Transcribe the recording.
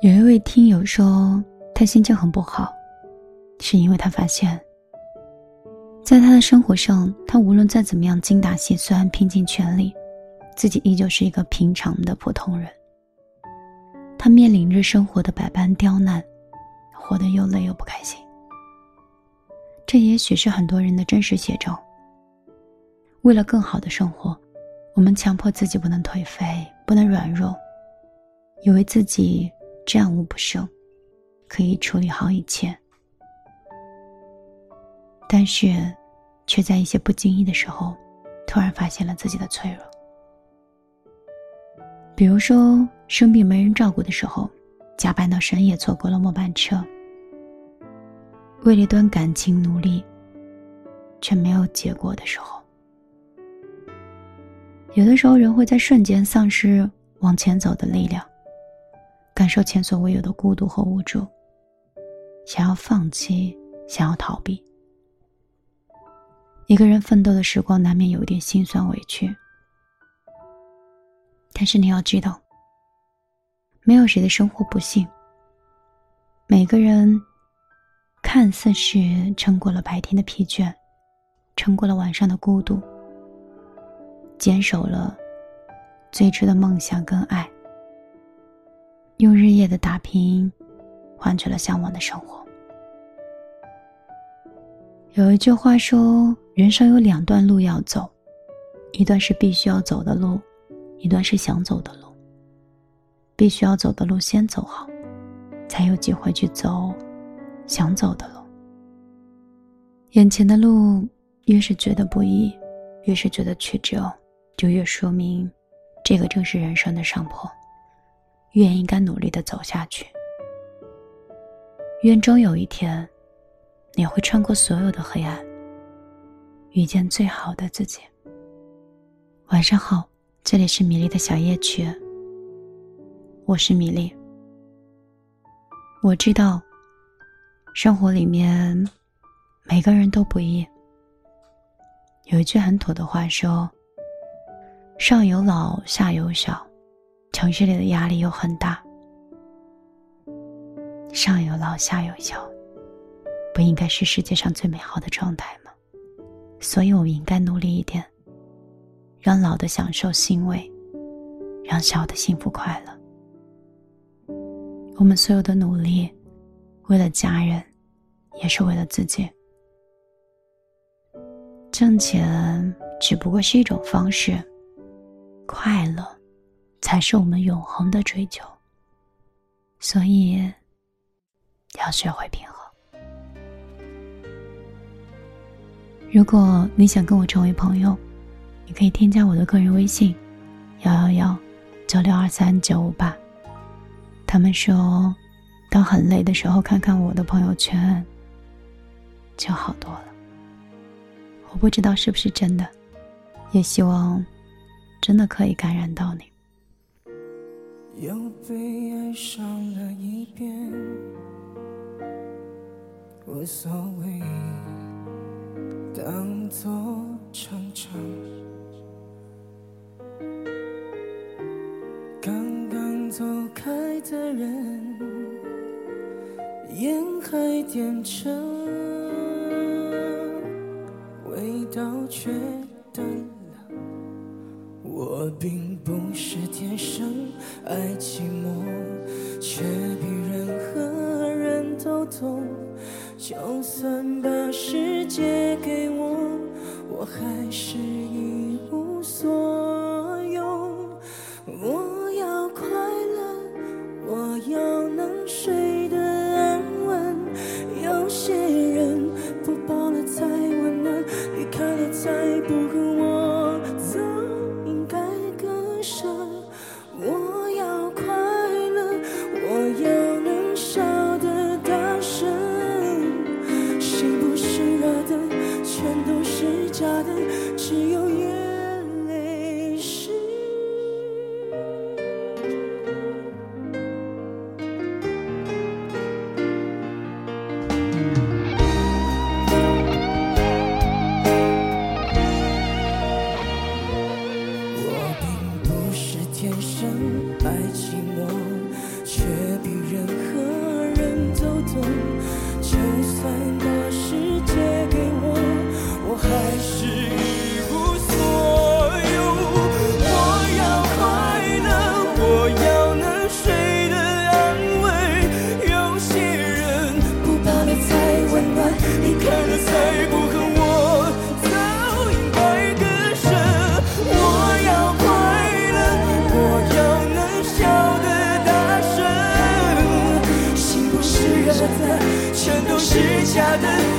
有一位听友说，他心情很不好，是因为他发现，在他的生活上，他无论再怎么样精打细算、拼尽全力，自己依旧是一个平常的普通人。他面临着生活的百般刁难，活得又累又不开心。这也许是很多人的真实写照。为了更好的生活，我们强迫自己不能颓废，不能软弱，以为自己。战无不胜，可以处理好一切，但是，却在一些不经意的时候，突然发现了自己的脆弱。比如说，生病没人照顾的时候，加班到深夜错过了末班车；为了一段感情努力，却没有结果的时候。有的时候，人会在瞬间丧失往前走的力量。感受前所未有的孤独和无助，想要放弃，想要逃避。一个人奋斗的时光难免有点心酸委屈，但是你要知道，没有谁的生活不幸。每个人看似是撑过了白天的疲倦，撑过了晚上的孤独，坚守了最初的梦想跟爱。用日夜的打拼，换取了向往的生活。有一句话说：“人生有两段路要走，一段是必须要走的路，一段是想走的路。必须要走的路先走好，才有机会去走想走的路。眼前的路越是觉得不易，越是觉得曲折，就越说明这个正是人生的上坡。”愿应该努力的走下去。愿终有一天，你会穿过所有的黑暗，遇见最好的自己。晚上好，这里是米粒的小夜曲。我是米粒。我知道，生活里面每个人都不易。有一句很土的话说：“上有老，下有小。”城市里的压力又很大，上有老下有小，不应该是世界上最美好的状态吗？所以我们应该努力一点，让老的享受欣慰，让小的幸福快乐。我们所有的努力，为了家人，也是为了自己。挣钱只不过是一种方式，快乐。才是我们永恒的追求，所以要学会平衡。如果你想跟我成为朋友，你可以添加我的个人微信：幺幺幺九六二三九五八。他们说，当很累的时候，看看我的朋友圈就好多了。我不知道是不是真的，也希望真的可以感染到你。又被爱上了一遍，无所谓，当作成长。刚刚走开的人，烟还点着，味道却淡了。我并不是天生。爱寂寞，却比任何人都懂。就算把世界给我，我还是一无所只有眼泪是我并不是天生爱寂寞却比任何人都懂就算还是一无所有我要快乐我要能睡的安稳有些人不抱了才温暖离开了才不恨我早应该割舍我要快乐我要能笑的大声。心不是热的全都是假的。